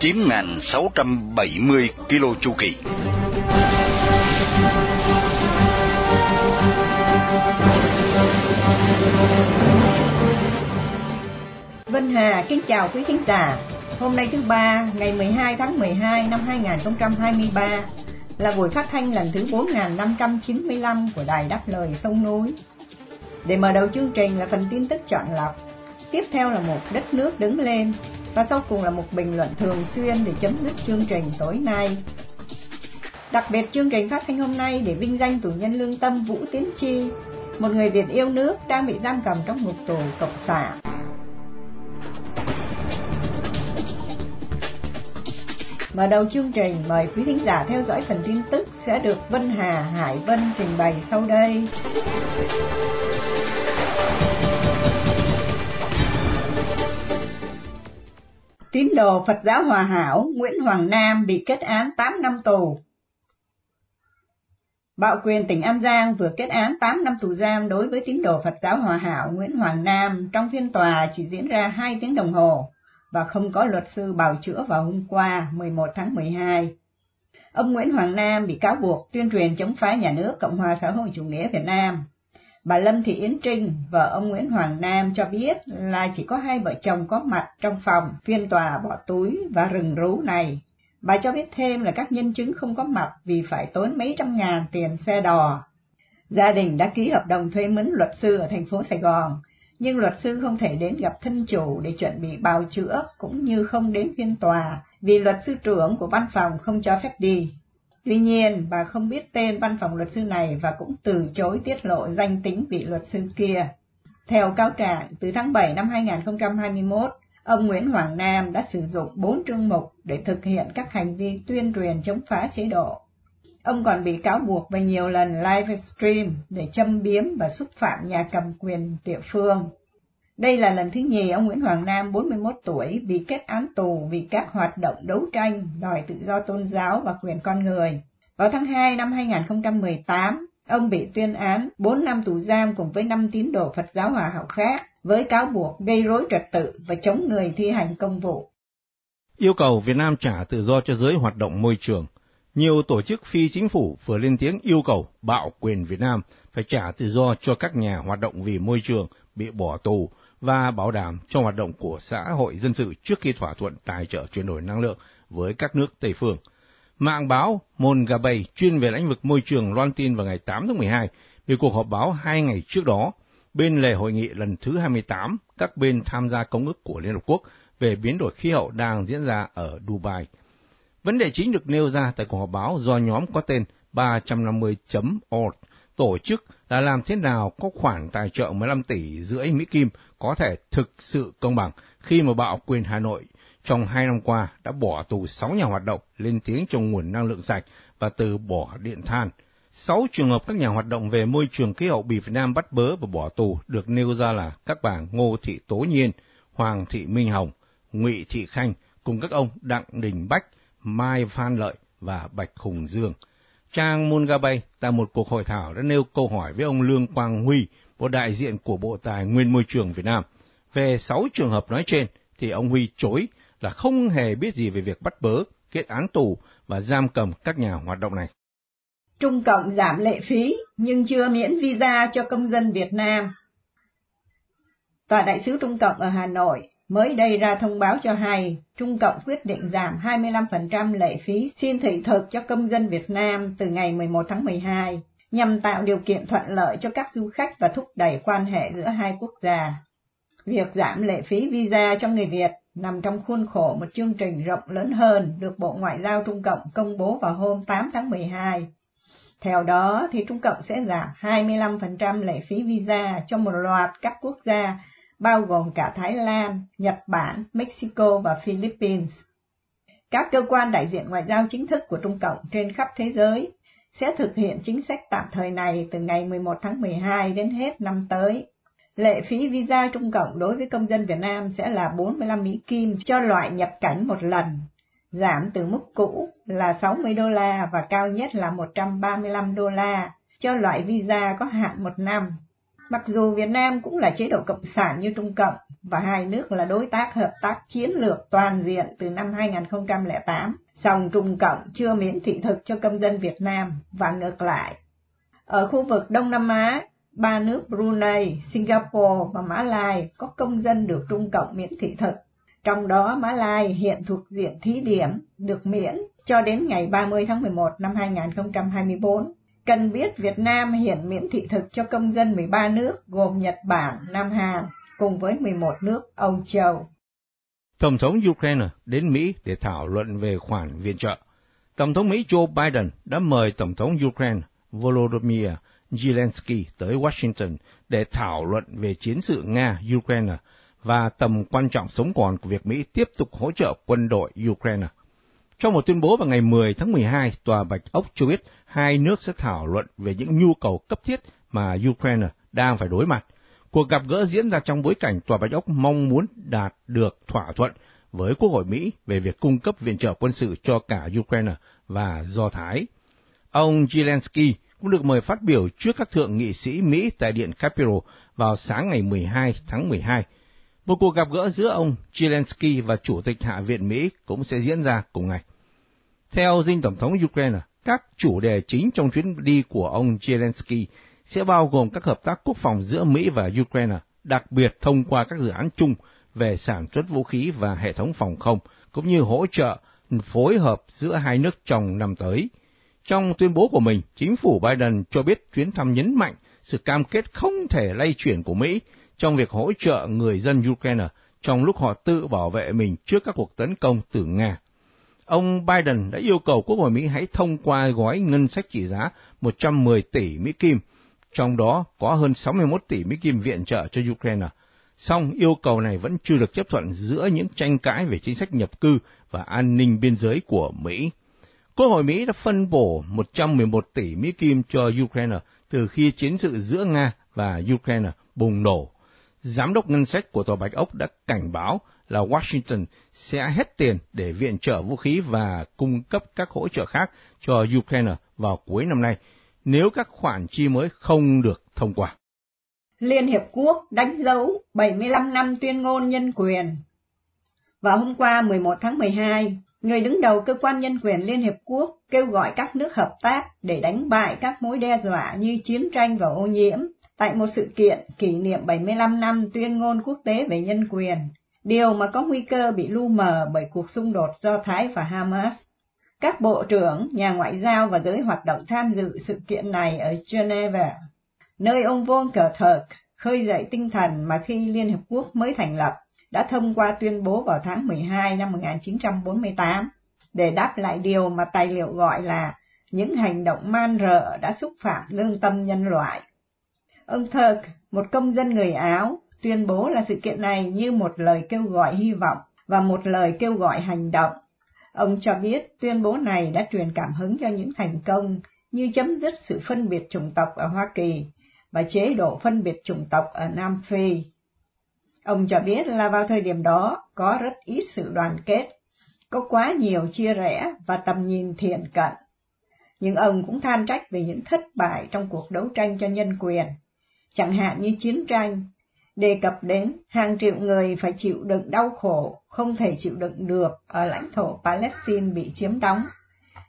9.670 km chu kỳ. Vân Hà kính chào quý khán giả. Hôm nay thứ ba, ngày 12 tháng 12 năm 2023 là buổi phát thanh lần thứ 4595 của Đài Đáp Lời Sông Núi. Để mở đầu chương trình là phần tin tức chọn lọc, tiếp theo là một đất nước đứng lên và sau cùng là một bình luận thường xuyên để chấm dứt chương trình tối nay. Đặc biệt chương trình phát thanh hôm nay để vinh danh tù nhân lương tâm Vũ Tiến Chi, một người Việt yêu nước đang bị giam cầm trong ngục tù cộng sản. Mở đầu chương trình, mời quý thính giả theo dõi phần tin tức sẽ được Vân Hà Hải Vân trình bày sau đây. Tín đồ Phật giáo Hòa Hảo, Nguyễn Hoàng Nam bị kết án 8 năm tù. Bạo quyền tỉnh An Giang vừa kết án 8 năm tù giam đối với tín đồ Phật giáo Hòa Hảo, Nguyễn Hoàng Nam trong phiên tòa chỉ diễn ra 2 tiếng đồng hồ và không có luật sư bào chữa vào hôm qua 11 tháng 12. Ông Nguyễn Hoàng Nam bị cáo buộc tuyên truyền chống phá nhà nước Cộng hòa xã hội chủ nghĩa Việt Nam. Bà Lâm Thị Yến Trinh, vợ ông Nguyễn Hoàng Nam cho biết là chỉ có hai vợ chồng có mặt trong phòng phiên tòa bỏ túi và rừng rú này. Bà cho biết thêm là các nhân chứng không có mặt vì phải tốn mấy trăm ngàn tiền xe đò. Gia đình đã ký hợp đồng thuê mướn luật sư ở thành phố Sài Gòn, nhưng luật sư không thể đến gặp thân chủ để chuẩn bị bào chữa cũng như không đến phiên tòa vì luật sư trưởng của văn phòng không cho phép đi. Tuy nhiên, bà không biết tên văn phòng luật sư này và cũng từ chối tiết lộ danh tính vị luật sư kia. Theo cáo trạng, từ tháng 7 năm 2021, ông Nguyễn Hoàng Nam đã sử dụng bốn chương mục để thực hiện các hành vi tuyên truyền chống phá chế độ. Ông còn bị cáo buộc về nhiều lần livestream để châm biếm và xúc phạm nhà cầm quyền địa phương. Đây là lần thứ nhì ông Nguyễn Hoàng Nam 41 tuổi bị kết án tù vì các hoạt động đấu tranh đòi tự do tôn giáo và quyền con người. Vào tháng 2 năm 2018, ông bị tuyên án 4 năm tù giam cùng với 5 tín đồ Phật giáo Hòa Hảo khác với cáo buộc gây rối trật tự và chống người thi hành công vụ. Yêu cầu Việt Nam trả tự do cho giới hoạt động môi trường. Nhiều tổ chức phi chính phủ vừa lên tiếng yêu cầu bạo quyền Việt Nam phải trả tự do cho các nhà hoạt động vì môi trường bị bỏ tù và bảo đảm cho hoạt động của xã hội dân sự trước khi thỏa thuận tài trợ chuyển đổi năng lượng với các nước Tây phương. Mạng báo Mongabay chuyên về lĩnh vực môi trường loan tin vào ngày 8 tháng 12 về cuộc họp báo hai ngày trước đó bên lề hội nghị lần thứ 28 các bên tham gia công ước của Liên Hợp Quốc về biến đổi khí hậu đang diễn ra ở Dubai. Vấn đề chính được nêu ra tại cuộc họp báo do nhóm có tên 350.org tổ chức là làm thế nào có khoản tài trợ 15 tỷ rưỡi Mỹ Kim có thể thực sự công bằng khi mà bạo quyền Hà Nội trong hai năm qua đã bỏ tù 6 nhà hoạt động lên tiếng trong nguồn năng lượng sạch và từ bỏ điện than. Sáu trường hợp các nhà hoạt động về môi trường khí hậu bị Việt Nam bắt bớ và bỏ tù được nêu ra là các bà Ngô Thị Tố Nhiên, Hoàng Thị Minh Hồng, Ngụy Thị Khanh cùng các ông Đặng Đình Bách, Mai Phan Lợi và Bạch Hùng Dương. Trang Mungabay tại một cuộc hội thảo đã nêu câu hỏi với ông Lương Quang Huy, một đại diện của Bộ Tài nguyên Môi trường Việt Nam. Về sáu trường hợp nói trên, thì ông Huy chối là không hề biết gì về việc bắt bớ, kết án tù và giam cầm các nhà hoạt động này. Trung Cộng giảm lệ phí nhưng chưa miễn visa cho công dân Việt Nam. Tòa đại sứ Trung Cộng ở Hà Nội mới đây ra thông báo cho hay Trung Cộng quyết định giảm 25% lệ phí xin thị thực cho công dân Việt Nam từ ngày 11 tháng 12 nhằm tạo điều kiện thuận lợi cho các du khách và thúc đẩy quan hệ giữa hai quốc gia. Việc giảm lệ phí visa cho người Việt nằm trong khuôn khổ một chương trình rộng lớn hơn được Bộ Ngoại giao Trung Cộng công bố vào hôm 8 tháng 12. Theo đó thì Trung Cộng sẽ giảm 25% lệ phí visa cho một loạt các quốc gia bao gồm cả Thái Lan, Nhật Bản, Mexico và Philippines. Các cơ quan đại diện ngoại giao chính thức của Trung Cộng trên khắp thế giới sẽ thực hiện chính sách tạm thời này từ ngày 11 tháng 12 đến hết năm tới. Lệ phí visa Trung Cộng đối với công dân Việt Nam sẽ là 45 Mỹ Kim cho loại nhập cảnh một lần, giảm từ mức cũ là 60 đô la và cao nhất là 135 đô la cho loại visa có hạn một năm. Mặc dù Việt Nam cũng là chế độ cộng sản như Trung Cộng và hai nước là đối tác hợp tác chiến lược toàn diện từ năm 2008, song Trung Cộng chưa miễn thị thực cho công dân Việt Nam và ngược lại. Ở khu vực Đông Nam Á, ba nước Brunei, Singapore và Mã Lai có công dân được Trung Cộng miễn thị thực. Trong đó Mã Lai hiện thuộc diện thí điểm được miễn cho đến ngày 30 tháng 11 năm 2024. Cần biết Việt Nam hiện miễn thị thực cho công dân 13 nước gồm Nhật Bản, Nam Hàn cùng với 11 nước Âu Châu. Tổng thống Ukraine đến Mỹ để thảo luận về khoản viện trợ. Tổng thống Mỹ Joe Biden đã mời Tổng thống Ukraine Volodymyr Zelensky tới Washington để thảo luận về chiến sự Nga-Ukraine và tầm quan trọng sống còn của việc Mỹ tiếp tục hỗ trợ quân đội Ukraine. Trong một tuyên bố vào ngày 10 tháng 12, Tòa Bạch Ốc cho biết hai nước sẽ thảo luận về những nhu cầu cấp thiết mà Ukraine đang phải đối mặt. Cuộc gặp gỡ diễn ra trong bối cảnh Tòa Bạch Ốc mong muốn đạt được thỏa thuận với Quốc hội Mỹ về việc cung cấp viện trợ quân sự cho cả Ukraine và Do Thái. Ông Zelensky cũng được mời phát biểu trước các thượng nghị sĩ Mỹ tại Điện Capitol vào sáng ngày 12 tháng 12. Một cuộc gặp gỡ giữa ông Zelensky và Chủ tịch Hạ viện Mỹ cũng sẽ diễn ra cùng ngày. Theo dinh Tổng thống Ukraine, các chủ đề chính trong chuyến đi của ông Zelensky sẽ bao gồm các hợp tác quốc phòng giữa Mỹ và Ukraine, đặc biệt thông qua các dự án chung về sản xuất vũ khí và hệ thống phòng không, cũng như hỗ trợ phối hợp giữa hai nước trong năm tới. Trong tuyên bố của mình, chính phủ Biden cho biết chuyến thăm nhấn mạnh sự cam kết không thể lay chuyển của Mỹ trong việc hỗ trợ người dân Ukraine trong lúc họ tự bảo vệ mình trước các cuộc tấn công từ Nga. Ông Biden đã yêu cầu Quốc hội Mỹ hãy thông qua gói ngân sách trị giá 110 tỷ Mỹ Kim, trong đó có hơn 61 tỷ Mỹ Kim viện trợ cho Ukraine. Song yêu cầu này vẫn chưa được chấp thuận giữa những tranh cãi về chính sách nhập cư và an ninh biên giới của Mỹ. Quốc hội Mỹ đã phân bổ 111 tỷ Mỹ Kim cho Ukraine từ khi chiến sự giữa Nga và Ukraine bùng nổ. Giám đốc ngân sách của Tòa Bạch Ốc đã cảnh báo là Washington sẽ hết tiền để viện trợ vũ khí và cung cấp các hỗ trợ khác cho Ukraine vào cuối năm nay, nếu các khoản chi mới không được thông qua. Liên Hiệp Quốc đánh dấu 75 năm tuyên ngôn nhân quyền. Vào hôm qua 11 tháng 12, người đứng đầu cơ quan nhân quyền Liên Hiệp Quốc kêu gọi các nước hợp tác để đánh bại các mối đe dọa như chiến tranh và ô nhiễm tại một sự kiện kỷ niệm 75 năm tuyên ngôn quốc tế về nhân quyền điều mà có nguy cơ bị lu mờ bởi cuộc xung đột do Thái và Hamas. Các bộ trưởng, nhà ngoại giao và giới hoạt động tham dự sự kiện này ở Geneva, nơi ông Volker Turk khơi dậy tinh thần mà khi Liên Hợp Quốc mới thành lập, đã thông qua tuyên bố vào tháng 12 năm 1948 để đáp lại điều mà tài liệu gọi là những hành động man rợ đã xúc phạm lương tâm nhân loại. Ông Turk, một công dân người Áo, tuyên bố là sự kiện này như một lời kêu gọi hy vọng và một lời kêu gọi hành động. Ông cho biết tuyên bố này đã truyền cảm hứng cho những thành công như chấm dứt sự phân biệt chủng tộc ở Hoa Kỳ và chế độ phân biệt chủng tộc ở Nam Phi. Ông cho biết là vào thời điểm đó có rất ít sự đoàn kết, có quá nhiều chia rẽ và tầm nhìn thiện cận. Nhưng ông cũng than trách về những thất bại trong cuộc đấu tranh cho nhân quyền, chẳng hạn như chiến tranh, đề cập đến hàng triệu người phải chịu đựng đau khổ không thể chịu đựng được ở lãnh thổ Palestine bị chiếm đóng,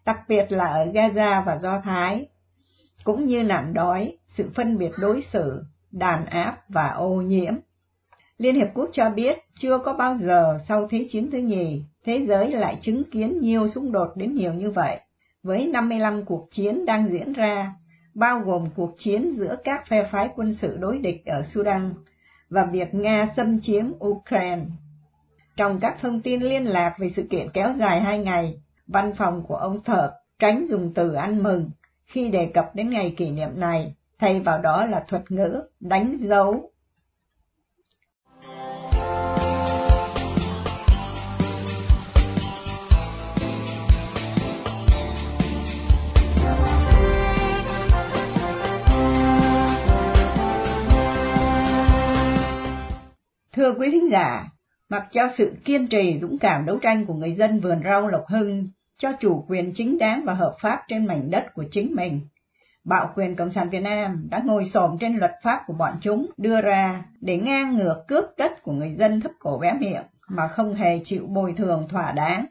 đặc biệt là ở Gaza và Do Thái, cũng như nạn đói, sự phân biệt đối xử, đàn áp và ô nhiễm. Liên Hiệp Quốc cho biết chưa có bao giờ sau Thế chiến thứ nhì, thế giới lại chứng kiến nhiều xung đột đến nhiều như vậy, với 55 cuộc chiến đang diễn ra, bao gồm cuộc chiến giữa các phe phái quân sự đối địch ở Sudan, và việc Nga xâm chiếm Ukraine. Trong các thông tin liên lạc về sự kiện kéo dài hai ngày, văn phòng của ông Thợ tránh dùng từ ăn mừng khi đề cập đến ngày kỷ niệm này, thay vào đó là thuật ngữ đánh dấu Thưa quý thính giả, mặc cho sự kiên trì dũng cảm đấu tranh của người dân vườn rau Lộc Hưng cho chủ quyền chính đáng và hợp pháp trên mảnh đất của chính mình, bạo quyền Cộng sản Việt Nam đã ngồi xổm trên luật pháp của bọn chúng đưa ra để ngang ngược cướp đất của người dân thấp cổ bé miệng mà không hề chịu bồi thường thỏa đáng.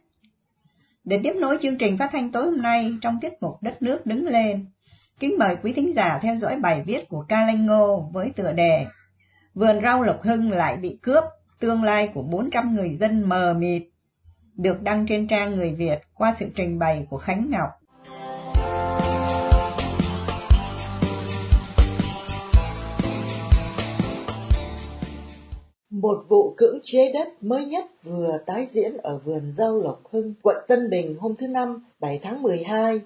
Để tiếp nối chương trình phát thanh tối hôm nay trong tiết mục Đất nước đứng lên, kính mời quý thính giả theo dõi bài viết của Ca Lanh Ngô với tựa đề Vườn rau Lộc Hưng lại bị cướp, tương lai của 400 người dân mờ mịt, được đăng trên trang Người Việt qua sự trình bày của Khánh Ngọc. Một vụ cưỡng chế đất mới nhất vừa tái diễn ở vườn rau Lộc Hưng, quận Tân Bình hôm thứ Năm, 7 tháng 12.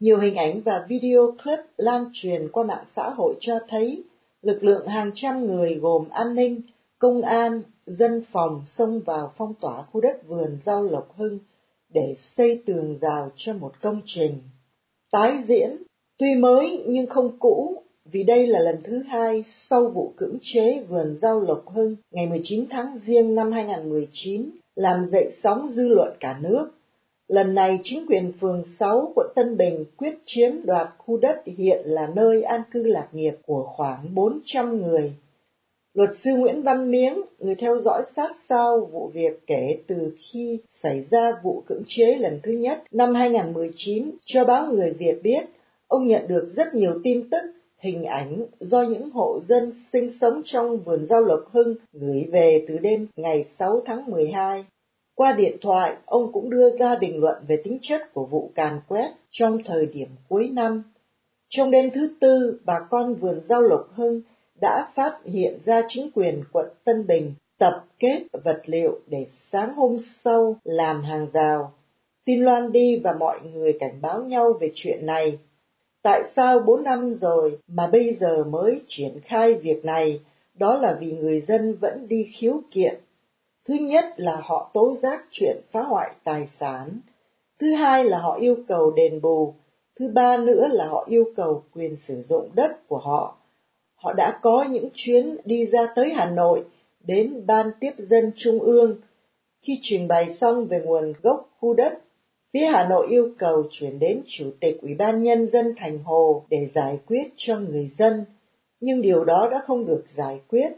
Nhiều hình ảnh và video clip lan truyền qua mạng xã hội cho thấy lực lượng hàng trăm người gồm an ninh, công an, dân phòng xông vào phong tỏa khu đất vườn rau Lộc Hưng để xây tường rào cho một công trình. Tái diễn, tuy mới nhưng không cũ, vì đây là lần thứ hai sau vụ cưỡng chế vườn rau Lộc Hưng ngày 19 tháng Giêng năm 2019 làm dậy sóng dư luận cả nước. Lần này chính quyền phường 6 quận Tân Bình quyết chiếm đoạt khu đất hiện là nơi an cư lạc nghiệp của khoảng 400 người. Luật sư Nguyễn Văn Miếng, người theo dõi sát sao vụ việc kể từ khi xảy ra vụ cưỡng chế lần thứ nhất năm 2019, cho báo Người Việt biết, ông nhận được rất nhiều tin tức hình ảnh do những hộ dân sinh sống trong vườn rau Lộc Hưng gửi về từ đêm ngày 6 tháng 12. Qua điện thoại, ông cũng đưa ra bình luận về tính chất của vụ càn quét trong thời điểm cuối năm. Trong đêm thứ tư, bà con vườn rau Lộc Hưng đã phát hiện ra chính quyền quận Tân Bình tập kết vật liệu để sáng hôm sau làm hàng rào. Tin loan đi và mọi người cảnh báo nhau về chuyện này. Tại sao bốn năm rồi mà bây giờ mới triển khai việc này? Đó là vì người dân vẫn đi khiếu kiện. Thứ nhất là họ tố giác chuyện phá hoại tài sản. Thứ hai là họ yêu cầu đền bù. Thứ ba nữa là họ yêu cầu quyền sử dụng đất của họ. Họ đã có những chuyến đi ra tới Hà Nội, đến Ban Tiếp dân Trung ương. Khi trình bày xong về nguồn gốc khu đất, Phía Hà Nội yêu cầu chuyển đến Chủ tịch Ủy ban Nhân dân thành Hồ để giải quyết cho người dân, nhưng điều đó đã không được giải quyết.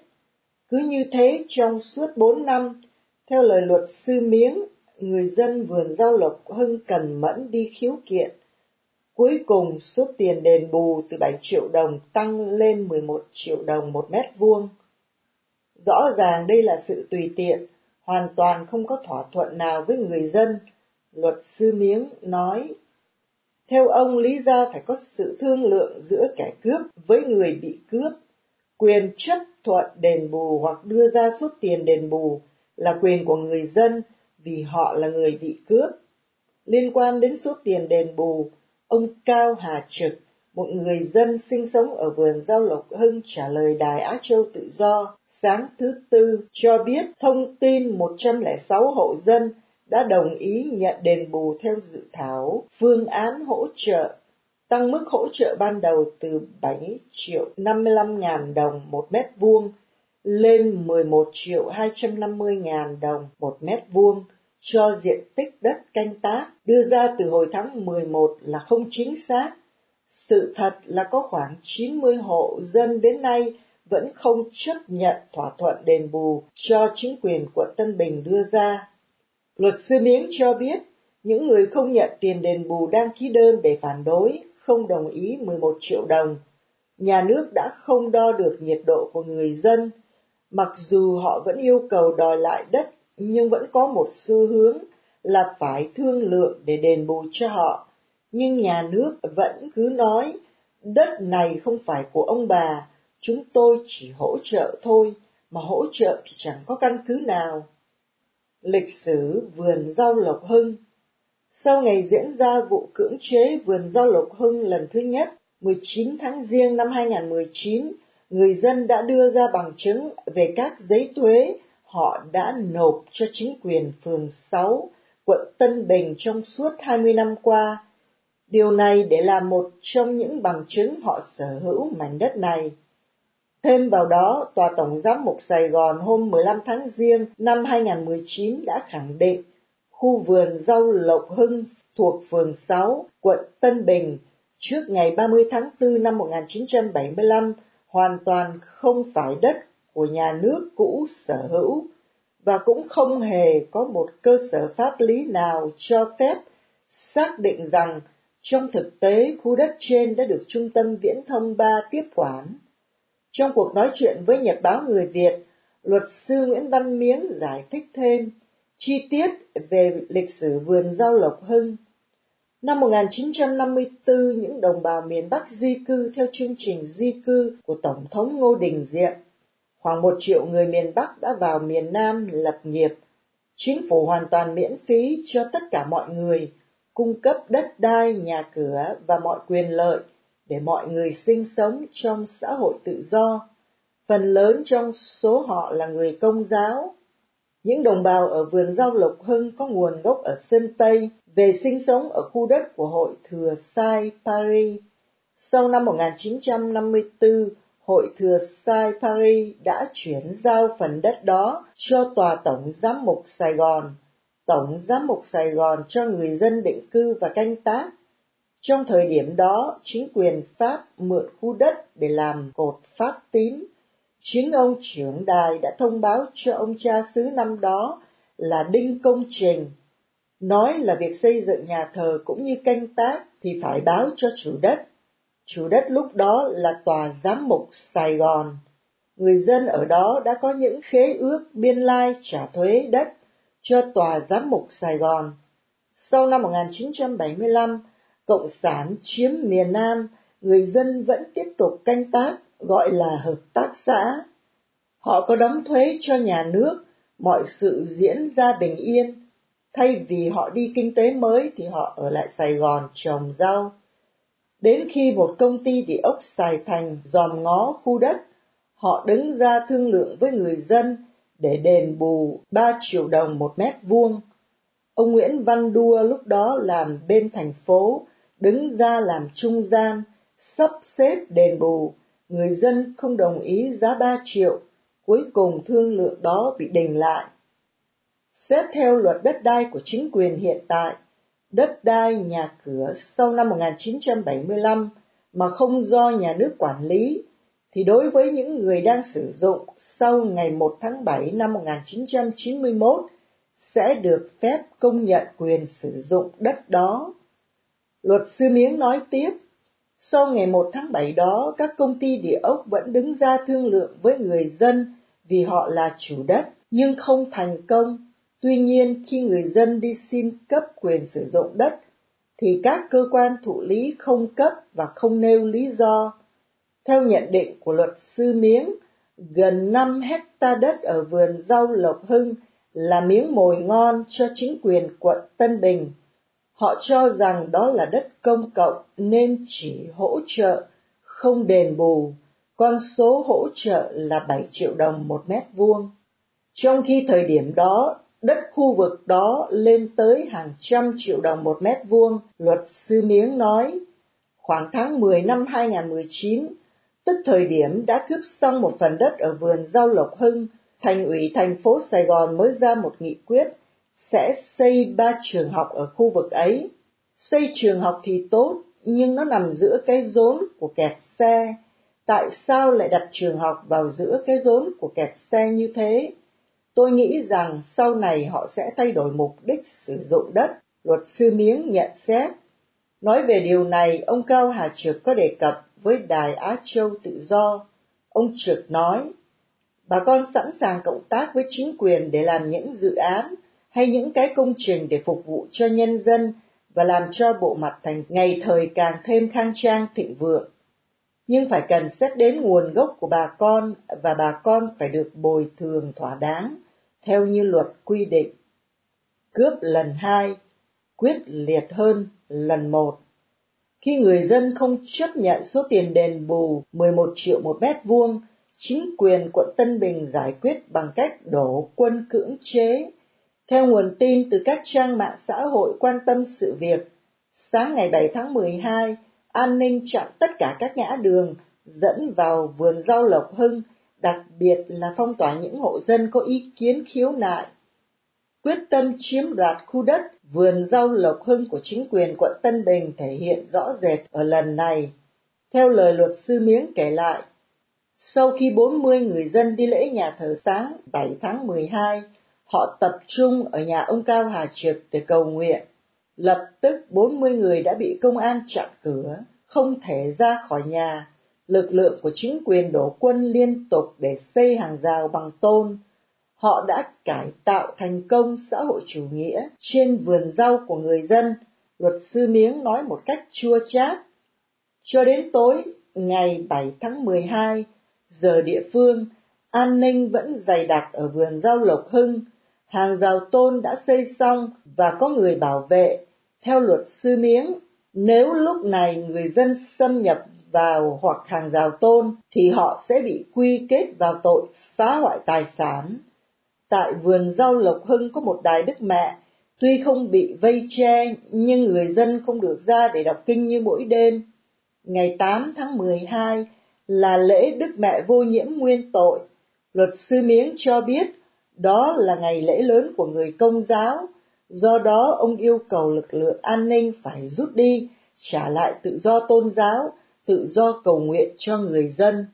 Cứ như thế trong suốt bốn năm, theo lời luật sư Miếng, người dân vườn rau Lộc Hưng cần mẫn đi khiếu kiện. Cuối cùng số tiền đền bù từ 7 triệu đồng tăng lên 11 triệu đồng một mét vuông. Rõ ràng đây là sự tùy tiện, hoàn toàn không có thỏa thuận nào với người dân, Luật sư Miếng nói, theo ông lý do phải có sự thương lượng giữa kẻ cướp với người bị cướp. Quyền chấp thuận đền bù hoặc đưa ra số tiền đền bù là quyền của người dân vì họ là người bị cướp. Liên quan đến số tiền đền bù, ông Cao Hà Trực, một người dân sinh sống ở vườn rau Lộc Hưng trả lời Đài Á Châu Tự Do sáng thứ Tư cho biết thông tin 106 hộ dân đã đồng ý nhận đền bù theo dự thảo phương án hỗ trợ tăng mức hỗ trợ ban đầu từ 7 triệu 55 ngàn đồng một mét vuông lên 11 triệu 250 ngàn đồng một mét vuông cho diện tích đất canh tác đưa ra từ hồi tháng 11 là không chính xác. Sự thật là có khoảng 90 hộ dân đến nay vẫn không chấp nhận thỏa thuận đền bù cho chính quyền quận Tân Bình đưa ra. Luật sư Miếng cho biết, những người không nhận tiền đền bù đang ký đơn để phản đối, không đồng ý 11 triệu đồng. Nhà nước đã không đo được nhiệt độ của người dân, mặc dù họ vẫn yêu cầu đòi lại đất, nhưng vẫn có một xu hướng là phải thương lượng để đền bù cho họ. Nhưng nhà nước vẫn cứ nói, đất này không phải của ông bà, chúng tôi chỉ hỗ trợ thôi, mà hỗ trợ thì chẳng có căn cứ nào. Lịch sử vườn rau Lộc Hưng sau ngày diễn ra vụ cưỡng chế vườn rau Lộc Hưng lần thứ nhất, 19 tháng Giêng năm 2019, người dân đã đưa ra bằng chứng về các giấy thuế họ đã nộp cho chính quyền phường 6, quận Tân Bình trong suốt 20 năm qua. Điều này để làm một trong những bằng chứng họ sở hữu mảnh đất này. Thêm vào đó, Tòa Tổng Giám mục Sài Gòn hôm 15 tháng Giêng năm 2019 đã khẳng định khu vườn rau Lộc Hưng thuộc phường 6, quận Tân Bình trước ngày 30 tháng 4 năm 1975 hoàn toàn không phải đất của nhà nước cũ sở hữu và cũng không hề có một cơ sở pháp lý nào cho phép xác định rằng trong thực tế khu đất trên đã được Trung tâm Viễn thông 3 tiếp quản. Trong cuộc nói chuyện với Nhật báo Người Việt, luật sư Nguyễn Văn Miếng giải thích thêm chi tiết về lịch sử vườn rau Lộc Hưng. Năm 1954, những đồng bào miền Bắc di cư theo chương trình di cư của Tổng thống Ngô Đình Diệm. Khoảng một triệu người miền Bắc đã vào miền Nam lập nghiệp. Chính phủ hoàn toàn miễn phí cho tất cả mọi người, cung cấp đất đai, nhà cửa và mọi quyền lợi để mọi người sinh sống trong xã hội tự do. Phần lớn trong số họ là người công giáo. Những đồng bào ở vườn rau Lộc Hưng có nguồn gốc ở Sơn Tây, về sinh sống ở khu đất của hội thừa Sai Paris. Sau năm 1954, hội thừa Sai Paris đã chuyển giao phần đất đó cho Tòa Tổng Giám mục Sài Gòn. Tổng Giám mục Sài Gòn cho người dân định cư và canh tác. Trong thời điểm đó, chính quyền Pháp mượn khu đất để làm cột phát tín. Chính ông trưởng đài đã thông báo cho ông cha xứ năm đó là Đinh Công Trình Nói là việc xây dựng nhà thờ cũng như canh tác thì phải báo cho chủ đất. Chủ đất lúc đó là tòa giám mục Sài Gòn. Người dân ở đó đã có những khế ước biên lai trả thuế đất cho tòa giám mục Sài Gòn. Sau năm 1975, Cộng sản chiếm miền Nam, người dân vẫn tiếp tục canh tác gọi là hợp tác xã. Họ có đóng thuế cho nhà nước, mọi sự diễn ra bình yên Thay vì họ đi kinh tế mới thì họ ở lại Sài Gòn trồng rau. Đến khi một công ty địa ốc Sài Thành dòm ngó khu đất, họ đứng ra thương lượng với người dân để đền bù 3 triệu đồng một mét vuông. Ông Nguyễn Văn Đua lúc đó làm bên thành phố, đứng ra làm trung gian, sắp xếp đền bù. Người dân không đồng ý giá 3 triệu, cuối cùng thương lượng đó bị đình lại. Xét theo luật đất đai của chính quyền hiện tại, đất đai nhà cửa sau năm 1975 mà không do nhà nước quản lý, thì đối với những người đang sử dụng sau ngày 1 tháng 7 năm 1991 sẽ được phép công nhận quyền sử dụng đất đó. Luật sư Miếng nói tiếp, sau ngày 1 tháng 7 đó, các công ty địa ốc vẫn đứng ra thương lượng với người dân vì họ là chủ đất, nhưng không thành công Tuy nhiên, khi người dân đi xin cấp quyền sử dụng đất, thì các cơ quan thụ lý không cấp và không nêu lý do. Theo nhận định của luật sư Miếng, gần 5 hecta đất ở vườn rau Lộc Hưng là miếng mồi ngon cho chính quyền quận Tân Bình. Họ cho rằng đó là đất công cộng nên chỉ hỗ trợ, không đền bù. Con số hỗ trợ là 7 triệu đồng một mét vuông. Trong khi thời điểm đó, đất khu vực đó lên tới hàng trăm triệu đồng một mét vuông, luật sư Miếng nói. Khoảng tháng 10 năm 2019, tức thời điểm đã cướp xong một phần đất ở vườn rau Lộc Hưng, thành ủy thành phố Sài Gòn mới ra một nghị quyết sẽ xây ba trường học ở khu vực ấy. Xây trường học thì tốt, nhưng nó nằm giữa cái rốn của kẹt xe. Tại sao lại đặt trường học vào giữa cái rốn của kẹt xe như thế? Tôi nghĩ rằng sau này họ sẽ thay đổi mục đích sử dụng đất, luật sư Miếng nhận xét. Nói về điều này, ông Cao Hà Trực có đề cập với Đài Á Châu Tự Do. Ông Trực nói, bà con sẵn sàng cộng tác với chính quyền để làm những dự án hay những cái công trình để phục vụ cho nhân dân và làm cho bộ mặt thành ngày thời càng thêm khang trang thịnh vượng. Nhưng phải cần xét đến nguồn gốc của bà con và bà con phải được bồi thường thỏa đáng theo như luật quy định. Cướp lần hai, quyết liệt hơn lần một. Khi người dân không chấp nhận số tiền đền bù 11 triệu một mét vuông, chính quyền quận Tân Bình giải quyết bằng cách đổ quân cưỡng chế. Theo nguồn tin từ các trang mạng xã hội quan tâm sự việc, sáng ngày 7 tháng 12, an ninh chặn tất cả các ngã đường dẫn vào vườn rau Lộc Hưng, đặc biệt là phong tỏa những hộ dân có ý kiến khiếu nại. Quyết tâm chiếm đoạt khu đất vườn rau Lộc Hưng của chính quyền quận Tân Bình thể hiện rõ rệt ở lần này. Theo lời luật sư Miếng kể lại, sau khi 40 người dân đi lễ nhà thờ sáng 7 tháng 12, họ tập trung ở nhà ông Cao Hà Trực để cầu nguyện. Lập tức 40 người đã bị công an chặn cửa, không thể ra khỏi nhà. Lực lượng của chính quyền đổ quân liên tục để xây hàng rào bằng tôn. Họ đã cải tạo thành công xã hội chủ nghĩa trên vườn rau của người dân, luật sư Miếng nói một cách chua chát. Cho đến tối ngày 7 tháng 12, giờ địa phương, an ninh vẫn dày đặc ở vườn rau Lộc Hưng, hàng rào tôn đã xây xong và có người bảo vệ. Theo luật sư Miếng, nếu lúc này người dân xâm nhập vào hoặc hàng rào tôn thì họ sẽ bị quy kết vào tội phá hoại tài sản. Tại vườn rau Lộc Hưng có một đài Đức Mẹ, tuy không bị vây che nhưng người dân không được ra để đọc kinh như mỗi đêm. Ngày 8 tháng 12 là lễ Đức Mẹ vô nhiễm nguyên tội. Luật sư Miếng cho biết đó là ngày lễ lớn của người công giáo, do đó ông yêu cầu lực lượng an ninh phải rút đi, trả lại tự do tôn giáo, tự do cầu nguyện cho người dân.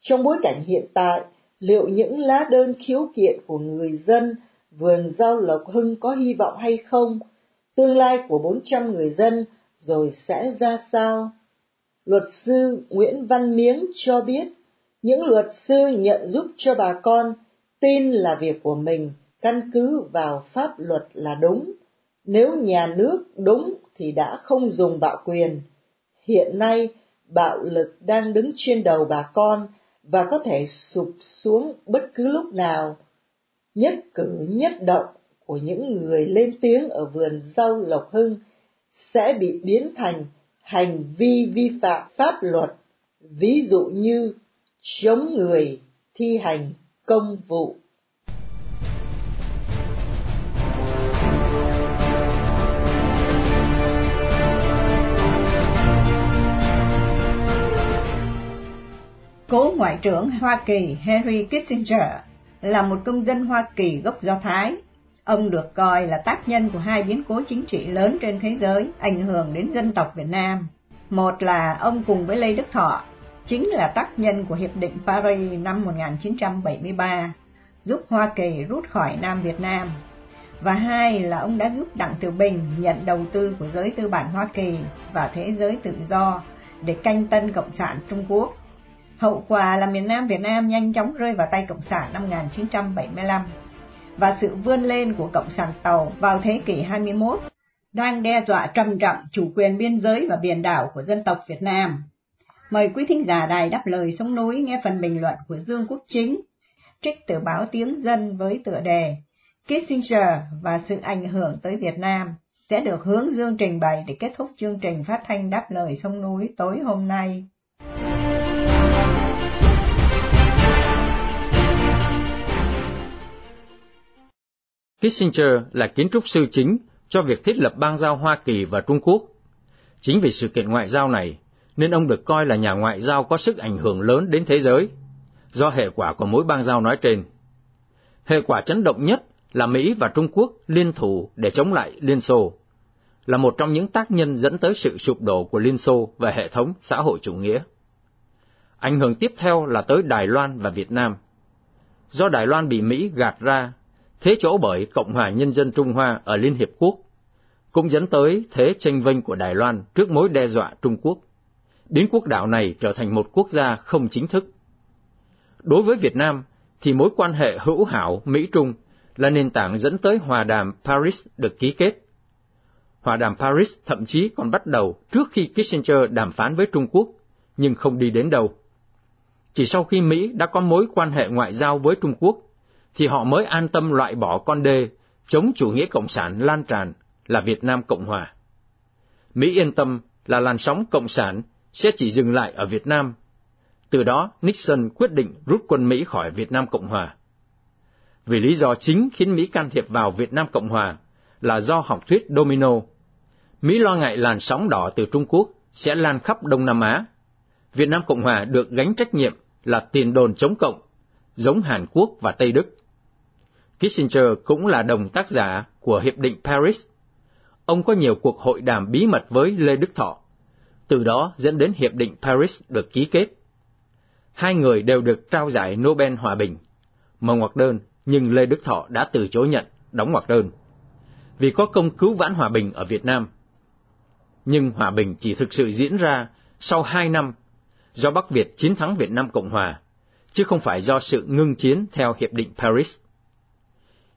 Trong bối cảnh hiện tại, liệu những lá đơn khiếu kiện của người dân vườn giao Lộc Hưng có hy vọng hay không? Tương lai của 400 người dân rồi sẽ ra sao? Luật sư Nguyễn Văn Miếng cho biết, những luật sư nhận giúp cho bà con tin là việc của mình căn cứ vào pháp luật là đúng. Nếu nhà nước đúng thì đã không dùng bạo quyền. Hiện nay, bạo lực đang đứng trên đầu bà con và có thể sụp xuống bất cứ lúc nào. Nhất cử nhất động của những người lên tiếng ở vườn rau Lộc Hưng sẽ bị biến thành hành vi vi phạm pháp luật, ví dụ như chống người thi hành công vụ. Cố Ngoại trưởng Hoa Kỳ Henry Kissinger là một công dân Hoa Kỳ gốc Do Thái. Ông được coi là tác nhân của hai biến cố chính trị lớn trên thế giới ảnh hưởng đến dân tộc Việt Nam. Một là ông cùng với Lê Đức Thọ, chính là tác nhân của Hiệp định Paris năm 1973, giúp Hoa Kỳ rút khỏi Nam Việt Nam. Và hai là ông đã giúp Đặng Tiểu Bình nhận đầu tư của giới tư bản Hoa Kỳ và thế giới tự do để canh tân Cộng sản Trung Quốc Hậu quả là miền Nam Việt Nam nhanh chóng rơi vào tay Cộng sản năm 1975 và sự vươn lên của Cộng sản Tàu vào thế kỷ 21 đang đe dọa trầm trọng chủ quyền biên giới và biển đảo của dân tộc Việt Nam. Mời quý thính giả đài đáp lời sống núi nghe phần bình luận của Dương Quốc Chính, trích từ báo Tiếng Dân với tựa đề Kissinger và sự ảnh hưởng tới Việt Nam sẽ được hướng Dương trình bày để kết thúc chương trình phát thanh đáp lời sông núi tối hôm nay. Kissinger là kiến trúc sư chính cho việc thiết lập bang giao Hoa Kỳ và Trung Quốc. Chính vì sự kiện ngoại giao này, nên ông được coi là nhà ngoại giao có sức ảnh hưởng lớn đến thế giới, do hệ quả của mối bang giao nói trên. Hệ quả chấn động nhất là Mỹ và Trung Quốc liên thủ để chống lại Liên Xô, là một trong những tác nhân dẫn tới sự sụp đổ của Liên Xô và hệ thống xã hội chủ nghĩa. Ảnh hưởng tiếp theo là tới Đài Loan và Việt Nam. Do Đài Loan bị Mỹ gạt ra thế chỗ bởi Cộng hòa Nhân dân Trung Hoa ở Liên Hiệp Quốc, cũng dẫn tới thế tranh vinh của Đài Loan trước mối đe dọa Trung Quốc, đến quốc đảo này trở thành một quốc gia không chính thức. Đối với Việt Nam, thì mối quan hệ hữu hảo Mỹ-Trung là nền tảng dẫn tới hòa đàm Paris được ký kết. Hòa đàm Paris thậm chí còn bắt đầu trước khi Kissinger đàm phán với Trung Quốc, nhưng không đi đến đâu. Chỉ sau khi Mỹ đã có mối quan hệ ngoại giao với Trung Quốc, thì họ mới an tâm loại bỏ con đê chống chủ nghĩa cộng sản lan tràn là Việt Nam Cộng Hòa. Mỹ yên tâm là làn sóng cộng sản sẽ chỉ dừng lại ở Việt Nam. Từ đó, Nixon quyết định rút quân Mỹ khỏi Việt Nam Cộng Hòa. Vì lý do chính khiến Mỹ can thiệp vào Việt Nam Cộng Hòa là do học thuyết domino. Mỹ lo ngại làn sóng đỏ từ Trung Quốc sẽ lan khắp Đông Nam Á. Việt Nam Cộng Hòa được gánh trách nhiệm là tiền đồn chống cộng, giống Hàn Quốc và Tây Đức. Kissinger cũng là đồng tác giả của Hiệp định Paris. Ông có nhiều cuộc hội đàm bí mật với Lê Đức Thọ, từ đó dẫn đến Hiệp định Paris được ký kết. Hai người đều được trao giải Nobel Hòa Bình, mở ngoặc đơn nhưng Lê Đức Thọ đã từ chối nhận, đóng ngoặc đơn. Vì có công cứu vãn hòa bình ở Việt Nam. Nhưng hòa bình chỉ thực sự diễn ra sau hai năm do Bắc Việt chiến thắng Việt Nam Cộng Hòa, chứ không phải do sự ngưng chiến theo Hiệp định Paris.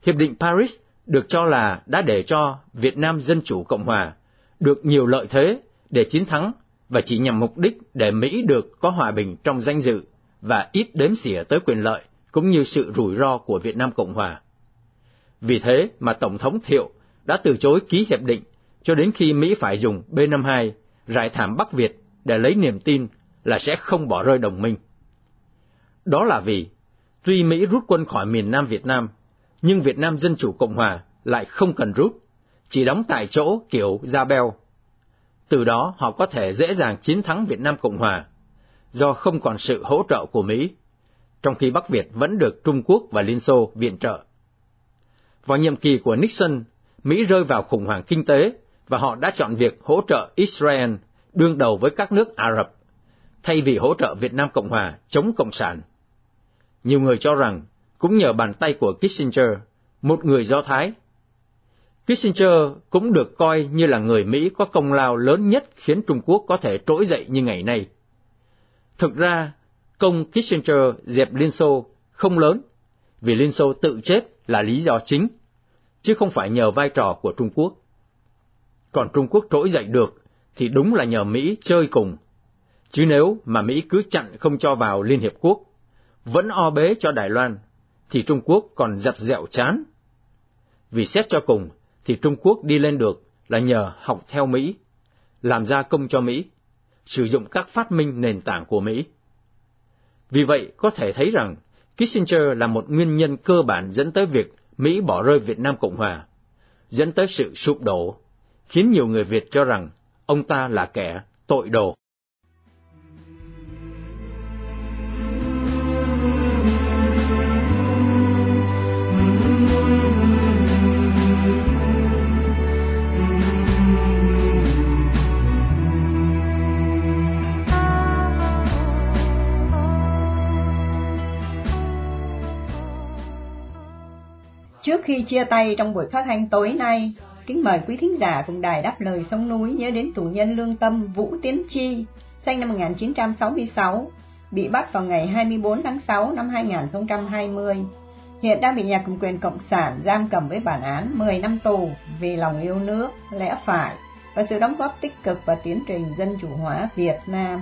Hiệp định Paris được cho là đã để cho Việt Nam Dân Chủ Cộng Hòa được nhiều lợi thế để chiến thắng và chỉ nhằm mục đích để Mỹ được có hòa bình trong danh dự và ít đếm xỉa tới quyền lợi cũng như sự rủi ro của Việt Nam Cộng Hòa. Vì thế mà Tổng thống Thiệu đã từ chối ký hiệp định cho đến khi Mỹ phải dùng B-52 rải thảm Bắc Việt để lấy niềm tin là sẽ không bỏ rơi đồng minh. Đó là vì, tuy Mỹ rút quân khỏi miền Nam Việt Nam, nhưng Việt Nam Dân Chủ Cộng Hòa lại không cần rút, chỉ đóng tại chỗ kiểu ra beo. Từ đó họ có thể dễ dàng chiến thắng Việt Nam Cộng Hòa, do không còn sự hỗ trợ của Mỹ, trong khi Bắc Việt vẫn được Trung Quốc và Liên Xô viện trợ. Vào nhiệm kỳ của Nixon, Mỹ rơi vào khủng hoảng kinh tế và họ đã chọn việc hỗ trợ Israel đương đầu với các nước Ả Rập thay vì hỗ trợ Việt Nam Cộng Hòa chống Cộng sản. Nhiều người cho rằng, cũng nhờ bàn tay của Kissinger, một người Do Thái. Kissinger cũng được coi như là người Mỹ có công lao lớn nhất khiến Trung Quốc có thể trỗi dậy như ngày nay. Thực ra, công Kissinger dẹp Liên Xô không lớn, vì Liên Xô tự chết là lý do chính, chứ không phải nhờ vai trò của Trung Quốc. Còn Trung Quốc trỗi dậy được thì đúng là nhờ Mỹ chơi cùng Chứ nếu mà Mỹ cứ chặn không cho vào Liên Hiệp Quốc, vẫn o bế cho Đài Loan, thì Trung Quốc còn dập dẹo chán. Vì xét cho cùng, thì Trung Quốc đi lên được là nhờ học theo Mỹ, làm gia công cho Mỹ, sử dụng các phát minh nền tảng của Mỹ. Vì vậy, có thể thấy rằng Kissinger là một nguyên nhân cơ bản dẫn tới việc Mỹ bỏ rơi Việt Nam Cộng Hòa, dẫn tới sự sụp đổ, khiến nhiều người Việt cho rằng ông ta là kẻ tội đồ. Trước khi chia tay trong buổi phát thanh tối nay, kính mời quý thính giả cùng đài đáp lời sông núi nhớ đến tù nhân lương tâm Vũ Tiến Chi, sinh năm 1966, bị bắt vào ngày 24 tháng 6 năm 2020. Hiện đang bị nhà cầm quyền Cộng sản giam cầm với bản án 10 năm tù vì lòng yêu nước, lẽ phải và sự đóng góp tích cực vào tiến trình dân chủ hóa Việt Nam.